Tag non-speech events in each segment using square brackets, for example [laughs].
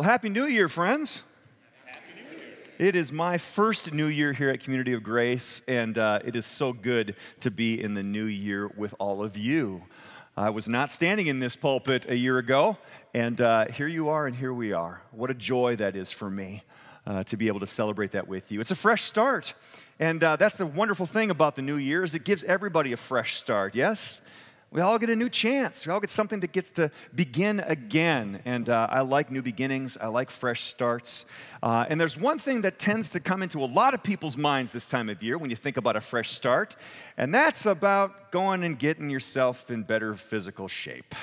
Well, Happy New Year, friends. It is my first new year here at Community of Grace, and uh, it is so good to be in the new year with all of you. I was not standing in this pulpit a year ago, and uh, here you are, and here we are. What a joy that is for me uh, to be able to celebrate that with you. It's a fresh start, and uh, that's the wonderful thing about the new year is it gives everybody a fresh start. Yes, we all get a new chance. We all get something that gets to begin again. And uh, I like new beginnings, I like fresh starts. Uh, and there's one thing that tends to come into a lot of people's minds this time of year when you think about a fresh start, and that's about going and getting yourself in better physical shape.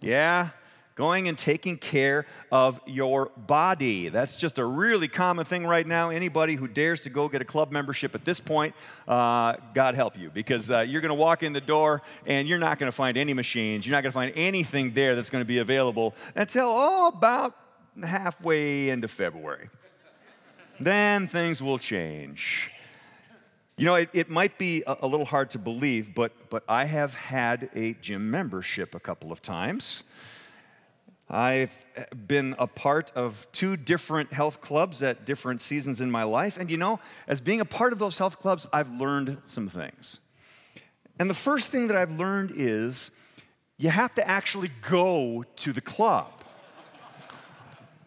Yeah? Going and taking care of your body. That's just a really common thing right now. Anybody who dares to go get a club membership at this point, uh, God help you, because uh, you're going to walk in the door and you're not going to find any machines. You're not going to find anything there that's going to be available until oh, about halfway into February. then things will change. You know, it, it might be a, a little hard to believe, but, but I have had a gym membership a couple of times. I've been a part of two different health clubs at different seasons in my life. And you know, as being a part of those health clubs, I've learned some things. And the first thing that I've learned is you have to actually go to the club.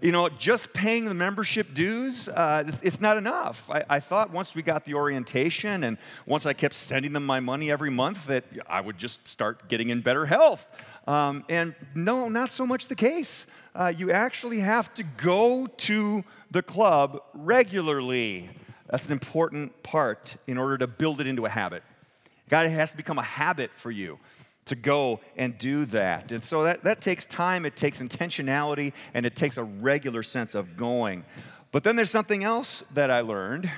You know, just paying the membership dues, uh, it's, it's, not enough. I, I, thought once we got the orientation and once I kept sending them my money every month that I would just start getting in better health. Um, and no, not so much the case. Uh, you actually have to go to the club regularly. That's an important part in order to build it into a habit. God it has to become a habit for you to go and do that. And so that, that takes time, it takes intentionality, and it takes a regular sense of going. But then there's something else that I learned,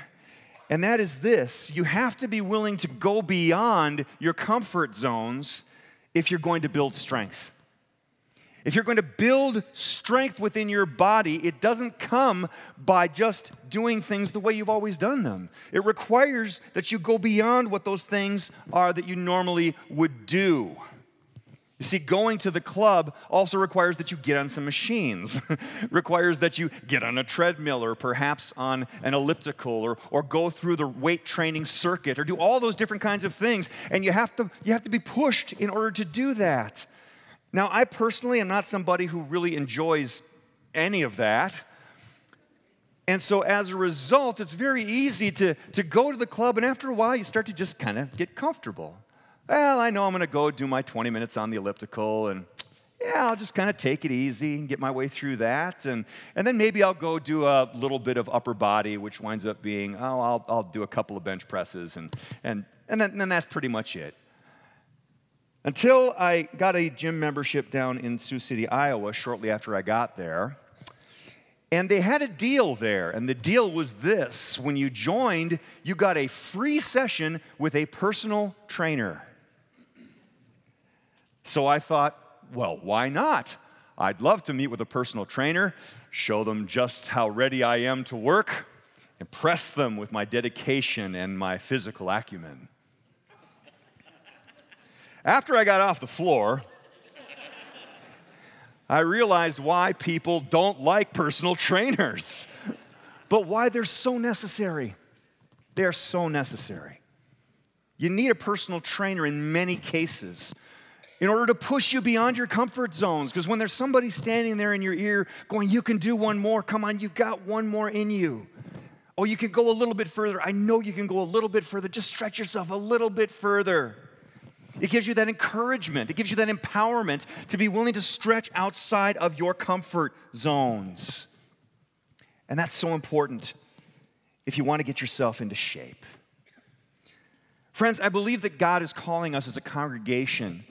and that is this you have to be willing to go beyond your comfort zones if you're going to build strength. If you're going to build strength within your body, it doesn't come by just doing things the way you've always done them. It requires that you go beyond what those things are that you normally would do. You see, going to the club also requires that you get on some machines, [laughs] requires that you get on a treadmill or perhaps on an elliptical or, or go through the weight training circuit or do all those different kinds of things. And you have, to, you have to be pushed in order to do that. Now, I personally am not somebody who really enjoys any of that. And so, as a result, it's very easy to, to go to the club, and after a while, you start to just kind of get comfortable well, I know I'm going to go do my 20 minutes on the elliptical and yeah, I'll just kind of take it easy and get my way through that. And, and then maybe I'll go do a little bit of upper body, which winds up being, oh, I'll, I'll do a couple of bench presses. And, and, and, then, and then that's pretty much it. Until I got a gym membership down in Sioux City, Iowa, shortly after I got there. And they had a deal there. And the deal was this when you joined, you got a free session with a personal trainer. So I thought, well, why not? I'd love to meet with a personal trainer, show them just how ready I am to work, impress them with my dedication and my physical acumen. After I got off the floor, I realized why people don't like personal trainers, but why they're so necessary. They're so necessary. You need a personal trainer in many cases in order to push you beyond your comfort zones. Because when there's somebody standing there in your ear going, You can do one more, come on, you've got one more in you. Oh, you can go a little bit further. I know you can go a little bit further. Just stretch yourself a little bit further. It gives you that encouragement, it gives you that empowerment to be willing to stretch outside of your comfort zones. And that's so important if you want to get yourself into shape. Friends, I believe that God is calling us as a congregation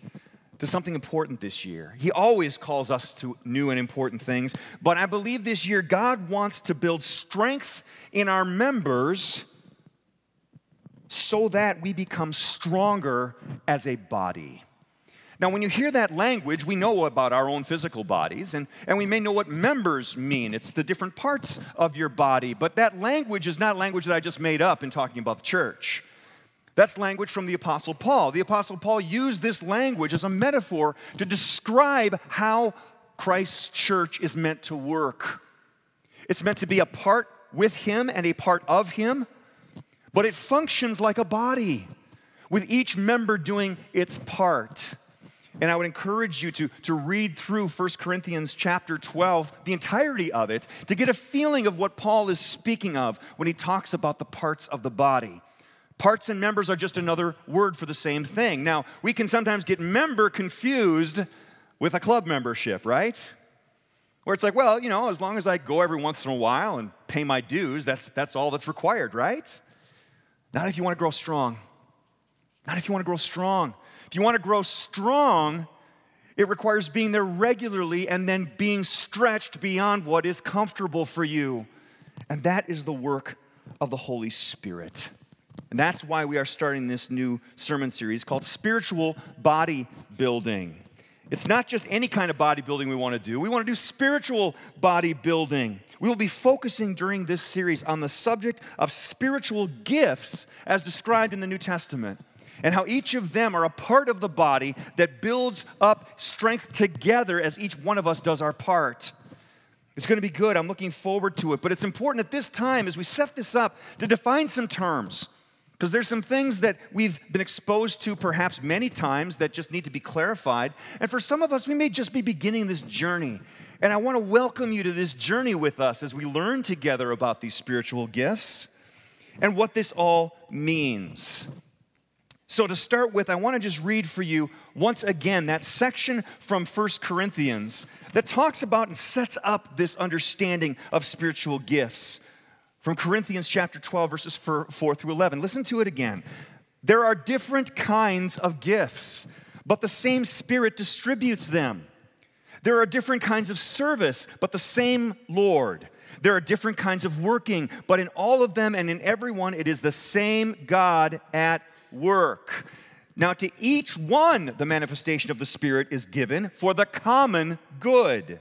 to something important this year. He always calls us to new and important things, but I believe this year God wants to build strength in our members so that we become stronger as a body. Now, when you hear that language, we know about our own physical bodies, and, and we may know what members mean. It's the different parts of your body, but that language is not language that I just made up in talking about the church. That's language from the Apostle Paul. The Apostle Paul used this language as a metaphor to describe how Christ's church is meant to work. It's meant to be a part with Him and a part of Him, but it functions like a body, with each member doing its part. And I would encourage you to, to read through 1 Corinthians chapter 12, the entirety of it, to get a feeling of what Paul is speaking of when he talks about the parts of the body. Parts and members are just another word for the same thing. Now, we can sometimes get member confused with a club membership, right? Where it's like, well, you know, as long as I go every once in a while and pay my dues, that's, that's all that's required, right? Not if you want to grow strong. Not if you want to grow strong. If you want to grow strong, it requires being there regularly and then being stretched beyond what is comfortable for you. And that is the work of the Holy Spirit. And that's why we are starting this new sermon series called Spiritual Bodybuilding. It's not just any kind of bodybuilding we want to do, we want to do spiritual bodybuilding. We will be focusing during this series on the subject of spiritual gifts as described in the New Testament and how each of them are a part of the body that builds up strength together as each one of us does our part. It's going to be good. I'm looking forward to it. But it's important at this time, as we set this up, to define some terms. Because there's some things that we've been exposed to perhaps many times that just need to be clarified. And for some of us, we may just be beginning this journey. And I want to welcome you to this journey with us as we learn together about these spiritual gifts and what this all means. So, to start with, I want to just read for you once again that section from First Corinthians that talks about and sets up this understanding of spiritual gifts from Corinthians chapter 12, verses 4 through 11. Listen to it again. There are different kinds of gifts, but the same Spirit distributes them. There are different kinds of service, but the same Lord. There are different kinds of working, but in all of them and in everyone, it is the same God at work. Now, to each one, the manifestation of the Spirit is given for the common good.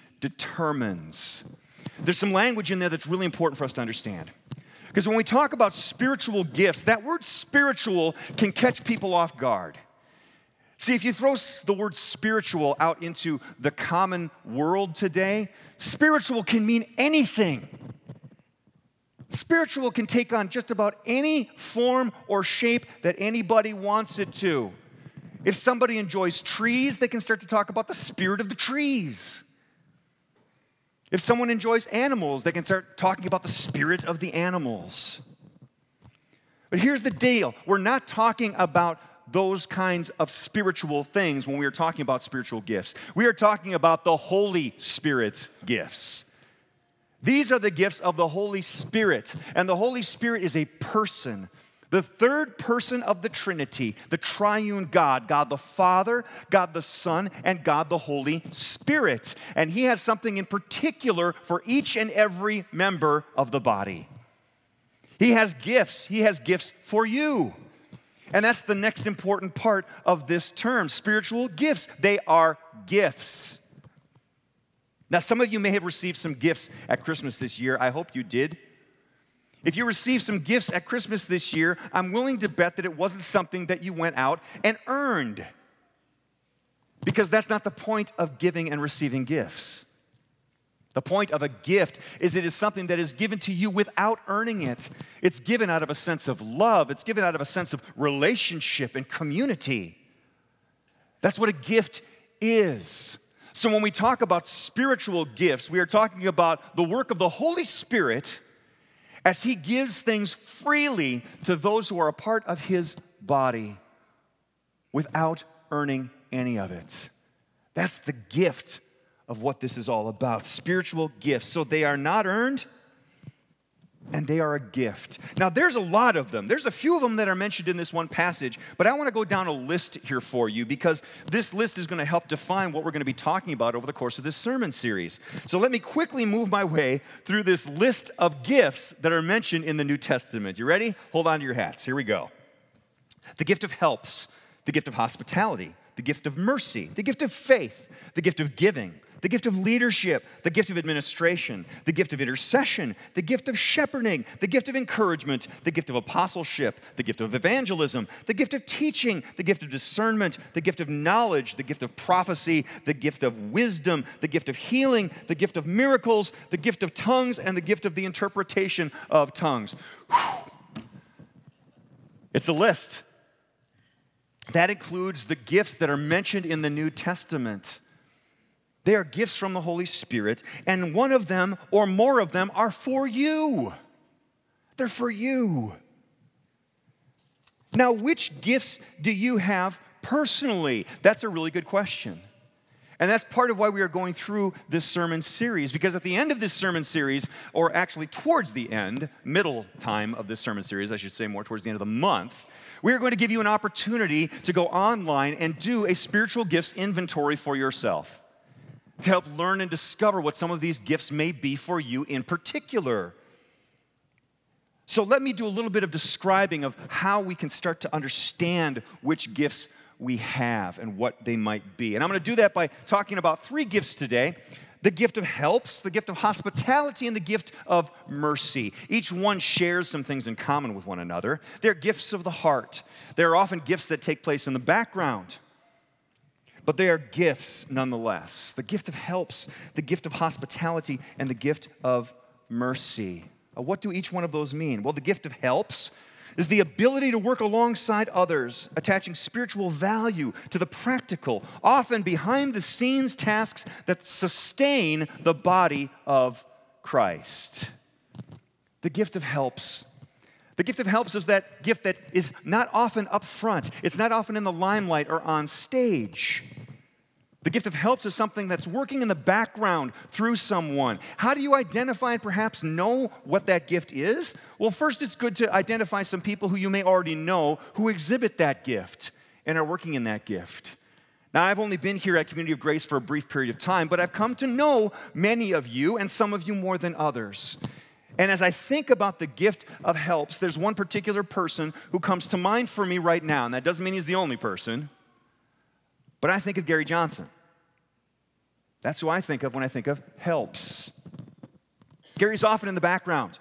determines. There's some language in there that's really important for us to understand. Because when we talk about spiritual gifts, that word spiritual can catch people off guard. See, if you throw the word spiritual out into the common world today, spiritual can mean anything. Spiritual can take on just about any form or shape that anybody wants it to. If somebody enjoys trees, they can start to talk about the spirit of the trees. If someone enjoys animals, they can start talking about the spirit of the animals. But here's the deal we're not talking about those kinds of spiritual things when we are talking about spiritual gifts. We are talking about the Holy Spirit's gifts. These are the gifts of the Holy Spirit, and the Holy Spirit is a person the third person of the Trinity, the triune God, God the Father, God the Son, and God the Holy Spirit. And He has something in particular for each and every member of the body. He has gifts, He has gifts for you. And that's the next important part of this term spiritual gifts. They are gifts. Now, some of you may have received some gifts at Christmas this year. I hope you did. If you received some gifts at Christmas this year, I'm willing to bet that it wasn't something that you went out and earned. Because that's not the point of giving and receiving gifts. The point of a gift is it is something that is given to you without earning it. It's given out of a sense of love, it's given out of a sense of relationship and community. That's what a gift is. So when we talk about spiritual gifts, we are talking about the work of the Holy Spirit as he gives things freely to those who are a part of his body without earning any of it. That's the gift of what this is all about spiritual gifts. So they are not earned, and they are a gift. Now, there's a lot of them. There's a few of them that are mentioned in this one passage, but I want to go down a list here for you because this list is going to help define what we're going to be talking about over the course of this sermon series. So, let me quickly move my way through this list of gifts that are mentioned in the New Testament. You ready? Hold on to your hats. Here we go. The gift of helps, the gift of hospitality, the gift of mercy, the gift of faith, the gift of giving the gift of leadership, the gift of administration, the gift of intercession, the gift of shepherding, the gift of encouragement, the gift of apostleship, the gift of evangelism, the gift of teaching, the gift of discernment, the gift of knowledge, the gift of prophecy, the gift of wisdom, the gift of healing, the gift of miracles, the gift of tongues, and the gift of the interpretation of tongues. It's a list. That includes the gifts that are mentioned in the New Testament. They are gifts from the Holy Spirit, and one of them or more of them are for you. They're for you. Now, which gifts do you have personally? That's a really good question. And that's part of why we are going through this sermon series, because at the end of this sermon series, or actually towards the end, middle time of this sermon series, I should say more towards the end of the month, we are going to give you an opportunity to go online and do a spiritual gifts inventory for yourself to help learn and discover what some of these gifts may be for you in particular. So, let me do a little bit of describing of how we can start to understand which gifts we have and what they might be. And I'm going to do that by talking about three gifts today the gift of helps, the gift of hospitality, and the gift of mercy. Each one shares some things in common with one another. They're gifts of the heart. They're often gifts that take place in the background but they are gifts nonetheless the gift of helps, the gift of hospitality, and the gift of mercy. Uh, what do each one of those mean? Well, the gift of helps is the ability to work alongside others, attaching spiritual value to the practical, often behind the scenes tasks that sustain the body of Christ. The gift of helps the gift of helps is that gift that is not often up front, it's not often in the limelight or on stage. The gift of helps is something that's working in the background through someone. How do you identify and perhaps know what that gift is? Well, first, it's good to identify some people who you may already know who exhibit that gift and are working in that gift. Now, I've only been here at Community of Grace for a brief period of time, but I've come to know many of you and some of you more than others. And as I think about the gift of helps, there's one particular person who comes to mind for me right now. And that doesn't mean he's the only person, but I think of Gary Johnson. That's who I think of when I think of helps. Gary's often in the background.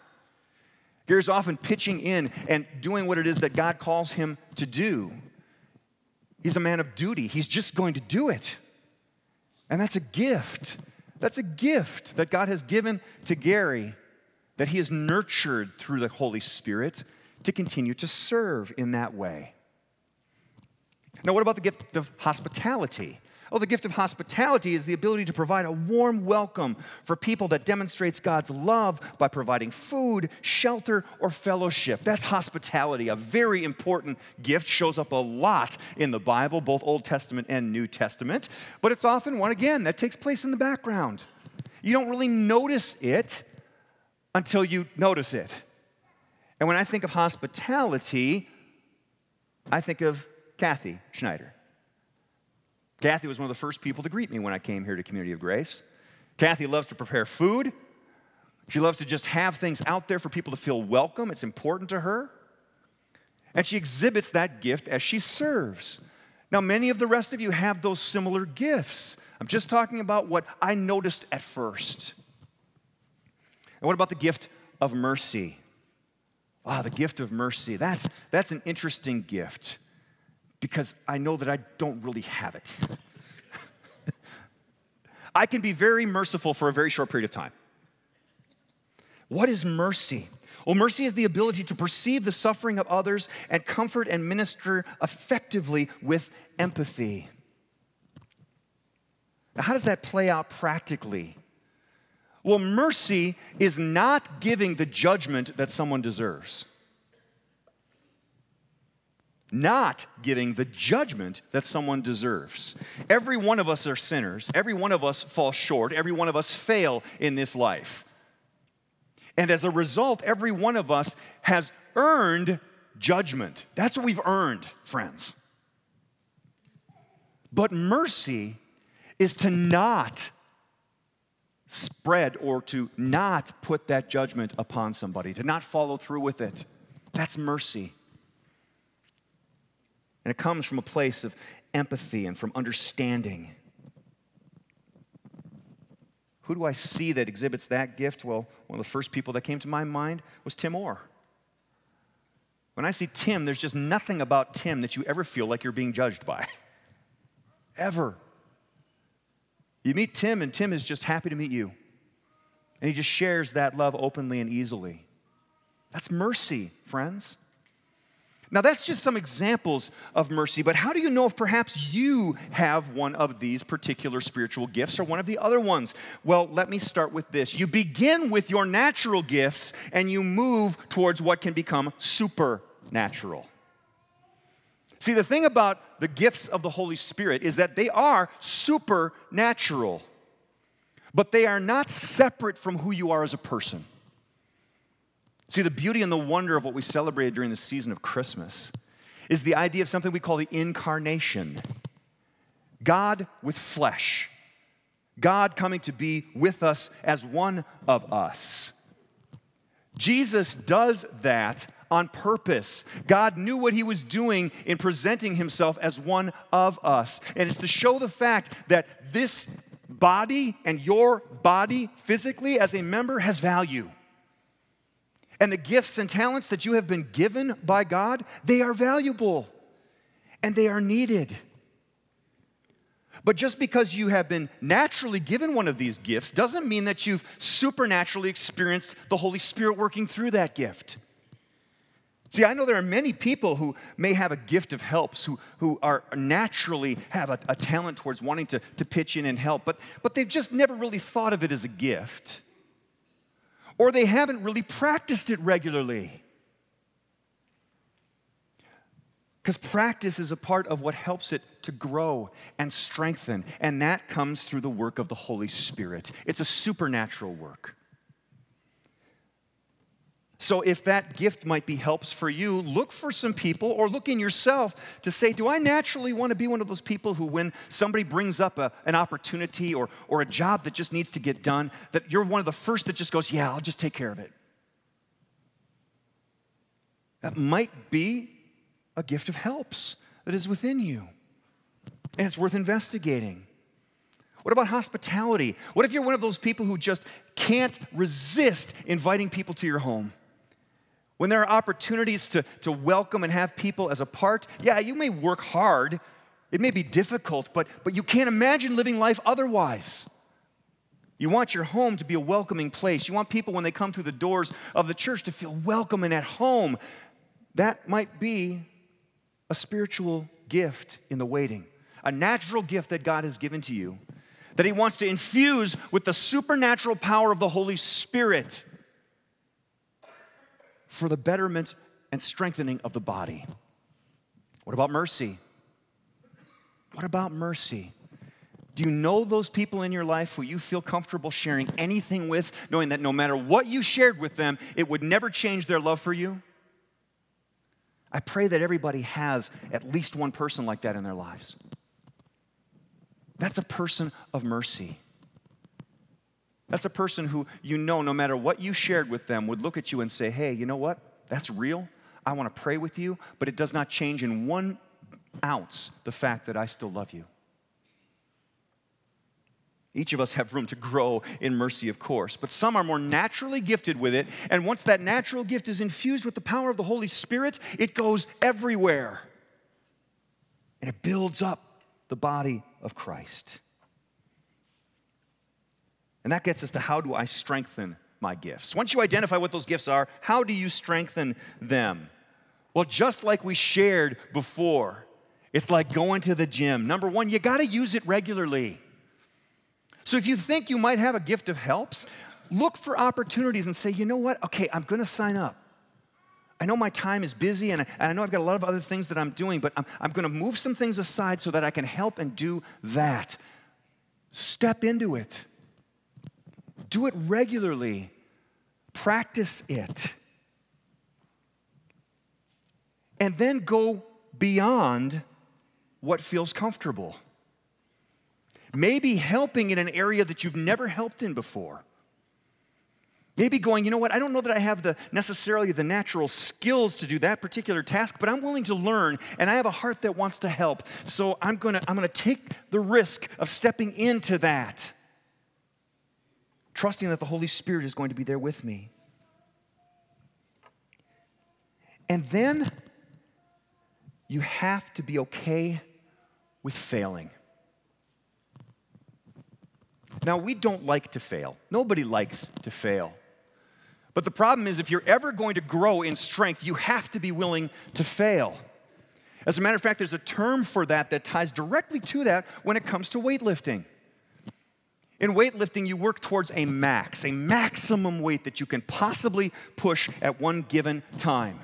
Gary's often pitching in and doing what it is that God calls him to do. He's a man of duty, he's just going to do it. And that's a gift. That's a gift that God has given to Gary that he is nurtured through the Holy Spirit to continue to serve in that way. Now, what about the gift of hospitality? Oh, the gift of hospitality is the ability to provide a warm welcome for people that demonstrates God's love by providing food, shelter, or fellowship. That's hospitality, a very important gift, shows up a lot in the Bible, both Old Testament and New Testament, but it's often one, again, that takes place in the background. You don't really notice it until you notice it. And when I think of hospitality, I think of Kathy Schneider. Kathy was one of the first people to greet me when I came here to Community of Grace. Kathy loves to prepare food. She loves to just have things out there for people to feel welcome. It's important to her. And she exhibits that gift as she serves. Now, many of the rest of you have those similar gifts. I'm just talking about what I noticed at first. And what about the gift of mercy? Ah, the gift of mercy. That's, that's an interesting gift because I know that I don't really have it. [laughs] I can be very merciful for a very short period of time. What is mercy? Well, mercy is the ability to perceive the suffering of others and comfort and minister effectively with empathy. Now, how does that play out practically? Well, mercy is not giving the judgment that someone deserves. Not giving the judgment that someone deserves. Every one of us are sinners. Every one of us fall short. Every one of us fail in this life. And as a result, every one of us has earned judgment. That's what we've earned, friends. But mercy is to not spread or to not put that judgment upon somebody, to not follow through with it. That's mercy. And it comes from a place of empathy and from understanding. Who do I see that exhibits that gift? Well, one of the first people that came to my mind was Tim Orr. When I see Tim, there's just nothing about Tim that you ever feel like you're being judged by. [laughs] Ever. You meet Tim, and Tim is just happy to meet you. And he just shares that love openly and easily. That's mercy, friends. Now, that's just some examples of mercy, but how do you know if perhaps you have one of these particular spiritual gifts or one of the other ones? Well, let me start with this. You begin with your natural gifts and you move towards what can become supernatural. See, the thing about the gifts of the Holy Spirit is that they are supernatural, but they are not separate from who you are as a person. See, the beauty and the wonder of what we celebrated during the season of Christmas is the idea of something we call the incarnation God with flesh, God coming to be with us as one of us. Jesus does that on purpose. God knew what he was doing in presenting himself as one of us. And it's to show the fact that this body and your body physically as a member has value. And the gifts and talents that you have been given by God, they are valuable and they are needed. But just because you have been naturally given one of these gifts doesn't mean that you've supernaturally experienced the Holy Spirit working through that gift. See, I know there are many people who may have a gift of helps, who, who are naturally have a, a talent towards wanting to, to pitch in and help, but, but they've just never really thought of it as a gift or they haven't really practiced it regularly. Because practice is a part of what helps it to grow and strengthen, and that comes through the work of the Holy Spirit. It's a supernatural work. So, if that gift might be helps for you, look for some people or look in yourself to say, Do I naturally want to be one of those people who, when somebody brings up a, an opportunity or, or a job that just needs to get done, that you're one of the first that just goes, Yeah, I'll just take care of it? That might be a gift of helps that is within you, and it's worth investigating. What about hospitality? What if you're one of those people who just can't resist inviting people to your home? When there are opportunities to, to welcome and have people as a part, yeah, you may work hard. It may be difficult, but, but you can't imagine living life otherwise. You want your home to be a welcoming place. You want people, when they come through the doors of the church, to feel welcome and at home. That might be a spiritual gift in the waiting, a natural gift that God has given to you, that He wants to infuse with the supernatural power of the Holy Spirit for the betterment and strengthening of the body. What about mercy? What about mercy? Do you know those people in your life who you feel comfortable sharing anything with, knowing that no matter what you shared with them, it would never change their love for you? I pray that everybody has at least one person like that in their lives. That's a person of mercy. That's a person who you know, no matter what you shared with them, would look at you and say, Hey, you know what? That's real. I want to pray with you, but it does not change in one ounce the fact that I still love you. Each of us have room to grow in mercy, of course, but some are more naturally gifted with it. And once that natural gift is infused with the power of the Holy Spirit, it goes everywhere. And it builds up the body of Christ. And that gets us to how do I strengthen my gifts? Once you identify what those gifts are, how do you strengthen them? Well, just like we shared before, it's like going to the gym. Number one, you got to use it regularly. So if you think you might have a gift of helps, look for opportunities and say, you know what? Okay, I'm going to sign up. I know my time is busy and I, and I, know I've got a lot of other things that I'm doing, but I'm, I'm going to move some things aside so that I can help and do that. Step into it. Do it regularly. practice it. And then go beyond what feels comfortable. Maybe helping in an area that you've never helped in before. Maybe going, you know what, I don't know that I have the necessarily the natural skills to do that particular task, but I'm willing to learn and I have a heart that wants to help. So I'm gonna, I'm gonna take the risk of stepping into that, trusting that the Holy Spirit is going to be there with me. And then you have to be okay with failing. Now, we don't like to fail. Nobody likes to fail. But the problem is, if you're ever going to grow in strength, you have to be willing to fail. As a matter of fact, there's a term for that that ties directly to that when it comes to weightlifting. In weightlifting, you work towards a max, a maximum weight that you can possibly push at one given time.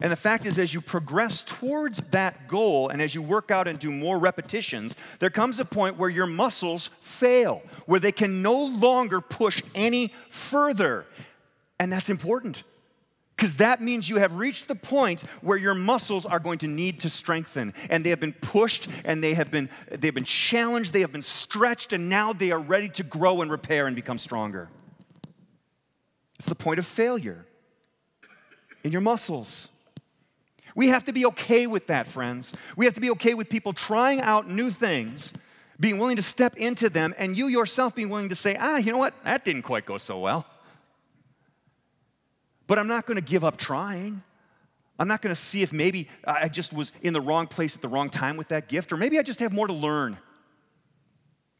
And the fact is, as you progress towards that goal and as you work out and do more repetitions, there comes a point where your muscles fail, where they can no longer push any further. And that's important because that means you have reached the point where your muscles are going to need to strengthen and they have been pushed and they have been they've been challenged they have been stretched and now they are ready to grow and repair and become stronger it's the point of failure in your muscles we have to be okay with that, friends. We have to be okay with people trying out new things, being willing to step into them, and you yourself being willing to say, ah, you know what? That didn't quite go so well. But I'm not going to give up trying. I'm not going to see if maybe I just was in the wrong place at the wrong time with that gift, or maybe I just have more to learn.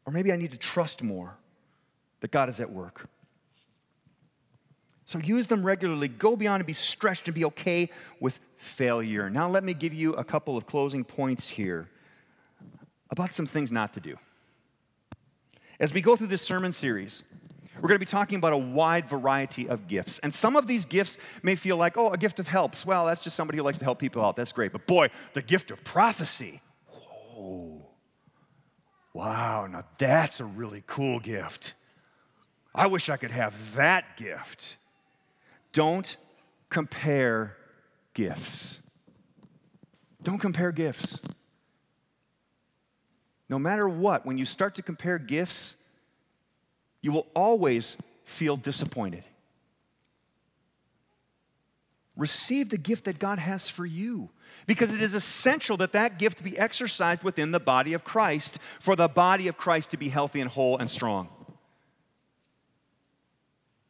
Or maybe I need to trust more that God is at work. So use them regularly. Go beyond and be stretched and be okay with failure. Now, let me give you a couple of closing points here about some things not to do. As we go through this sermon series, we're going to be talking about a wide variety of gifts. And some of these gifts may feel like, oh, a gift of helps. Well, that's just somebody who likes to help people out. That's great. But boy, the gift of prophecy. Whoa. Wow, now that's a really cool gift. I wish I could have that gift. Don't compare gifts. Don't compare gifts. No matter what, when you start to compare gifts, you will always feel disappointed. Receive the gift that God has for you because it is essential that that gift be exercised within the body of Christ for the body of Christ to be healthy and whole and strong.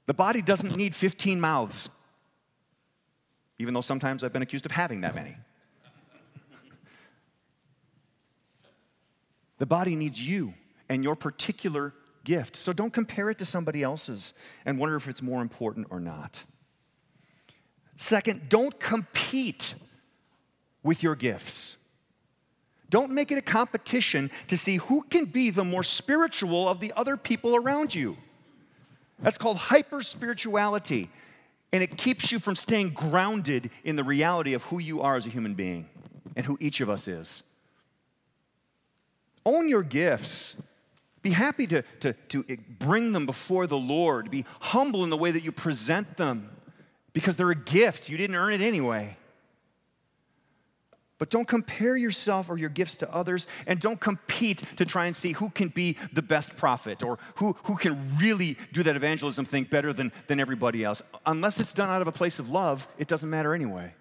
The body doesn't need 15 mouths, even though sometimes I've been accused of having that many. the body needs you and your particular gift. So don't compare it to somebody else's and wonder if it's more important or not. Second, don't compete with your gifts. Don't make it a competition to see who can be the more spiritual of the other people around you. That's called hyper spirituality. And it keeps you from staying grounded in the reality of who you are as a human being and who each of us is. Own your gifts. Be happy to, to, to bring them before the Lord. Be humble in the way that you present them because they're a gift. You didn't earn it anyway. But don't compare yourself or your gifts to others, and don't compete to try and see who can be the best prophet or who, who can really do that evangelism thing better than, than everybody else. Unless it's done out of a place of love, it doesn't matter anyway.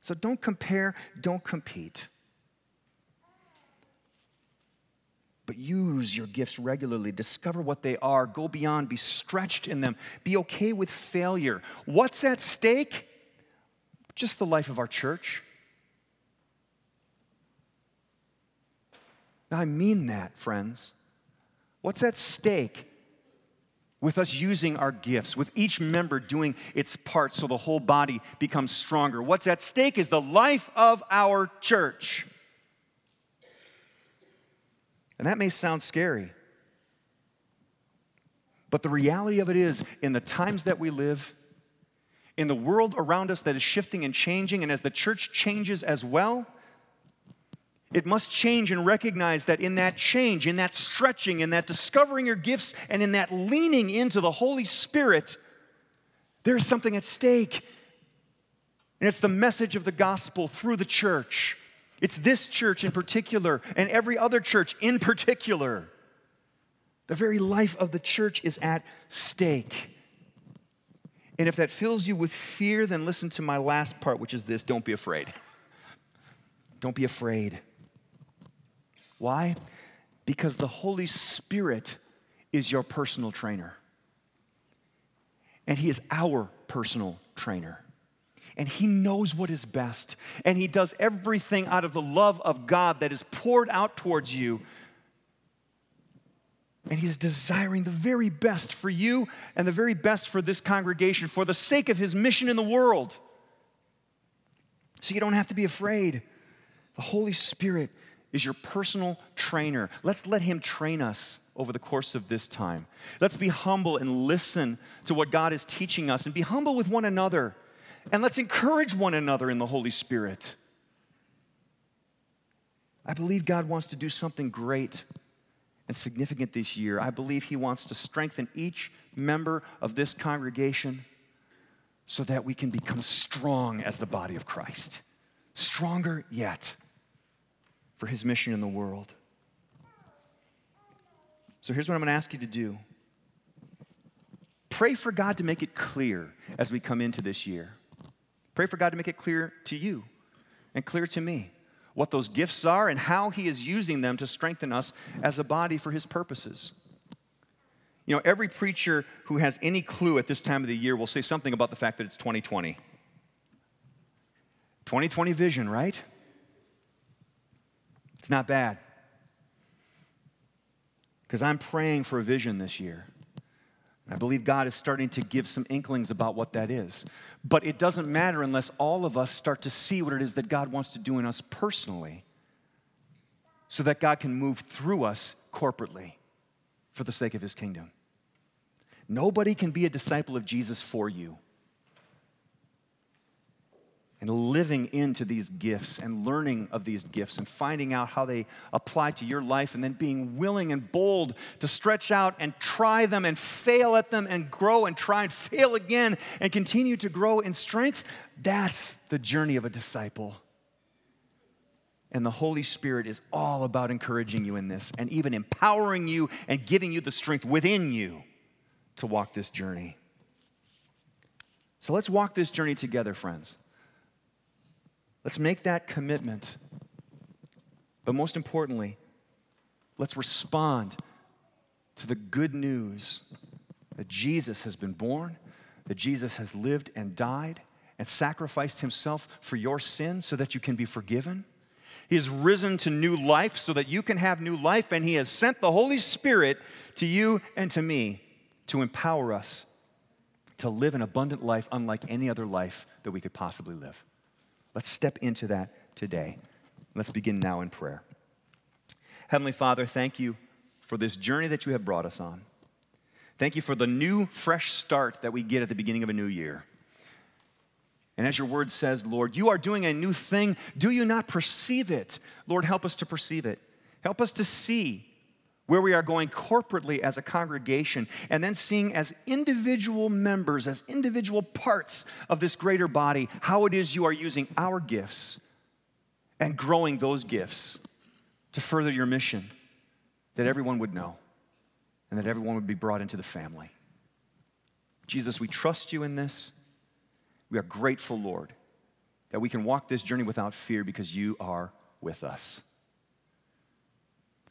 So don't compare, don't compete. But use your gifts regularly. Discover what they are. Go beyond. Be stretched in them. Be okay with failure. What's at stake? Just the life of our church. Now, I mean that, friends. What's at stake with us using our gifts, with each member doing its part so the whole body becomes stronger? What's at stake is the life of our church. And that may sound scary. But the reality of it is, in the times that we live, in the world around us that is shifting and changing, and as the church changes as well, It must change and recognize that in that change, in that stretching, in that discovering your gifts, and in that leaning into the Holy Spirit, there is something at stake. And it's the message of the gospel through the church. It's this church in particular, and every other church in particular. The very life of the church is at stake. And if that fills you with fear, then listen to my last part, which is this don't be afraid. [laughs] Don't be afraid. Why? Because the Holy Spirit is your personal trainer. And He is our personal trainer. And He knows what is best. And He does everything out of the love of God that is poured out towards you. And He's desiring the very best for you and the very best for this congregation for the sake of His mission in the world. So you don't have to be afraid. The Holy Spirit is your personal trainer. Let's let Him train us over the course of this time. Let's be humble and listen to what God is teaching us and be humble with one another. And let's encourage one another in the Holy Spirit. I believe God wants to do something great and significant this year. I believe He wants to strengthen each member of this congregation so that we can become strong as the body of Christ. Stronger yet for his mission in the world. So here's what I'm going to ask you to do pray for God to make it clear as we come into this year. Pray for God to make it clear to you and clear to me what those gifts are and how He is using them to strengthen us as a body for His purposes. You know, every preacher who has any clue at this time of the year will say something about the fact that it's 2020. 2020 vision, right? It's not bad. Because I'm praying for a vision this year. I believe God is starting to give some inklings about what that is. But it doesn't matter unless all of us start to see what it is that God wants to do in us personally so that God can move through us corporately for the sake of his kingdom. Nobody can be a disciple of Jesus for you and living into these gifts and learning of these gifts and finding out how they apply to your life and then being willing and bold to stretch out and try them and fail at them and grow and try and fail again and continue to grow in strength. That's the journey of a disciple. And the Holy Spirit is all about encouraging you in this and even empowering you and giving you the strength within you to walk this journey. So let's walk this journey together, friends. Let's make that commitment. But most importantly, let's respond to the good news that Jesus has been born, that Jesus has lived and died and sacrificed himself for your sin so that you can be forgiven. He has risen to new life so that you can have new life, and He has sent the Holy Spirit to you and to me to empower us to live an abundant life unlike any other life that we could possibly live. Let's step into that today. Let's begin now in prayer. Heavenly Father, thank you for this journey that you have brought us on. Thank you for the new, fresh start that we get at the beginning of a new year. And as your word says, Lord, you are doing a new thing. Do you not perceive it? Lord, help us to perceive it. Help us to see where we are going corporately as a congregation, and then seeing as individual members, as individual parts of this greater body, how it is you are using our gifts and growing those gifts to further your mission, that everyone would know and that everyone would be brought into the family. Jesus, we trust you in this. We are grateful, Lord, that we can walk this journey without fear because you are with us.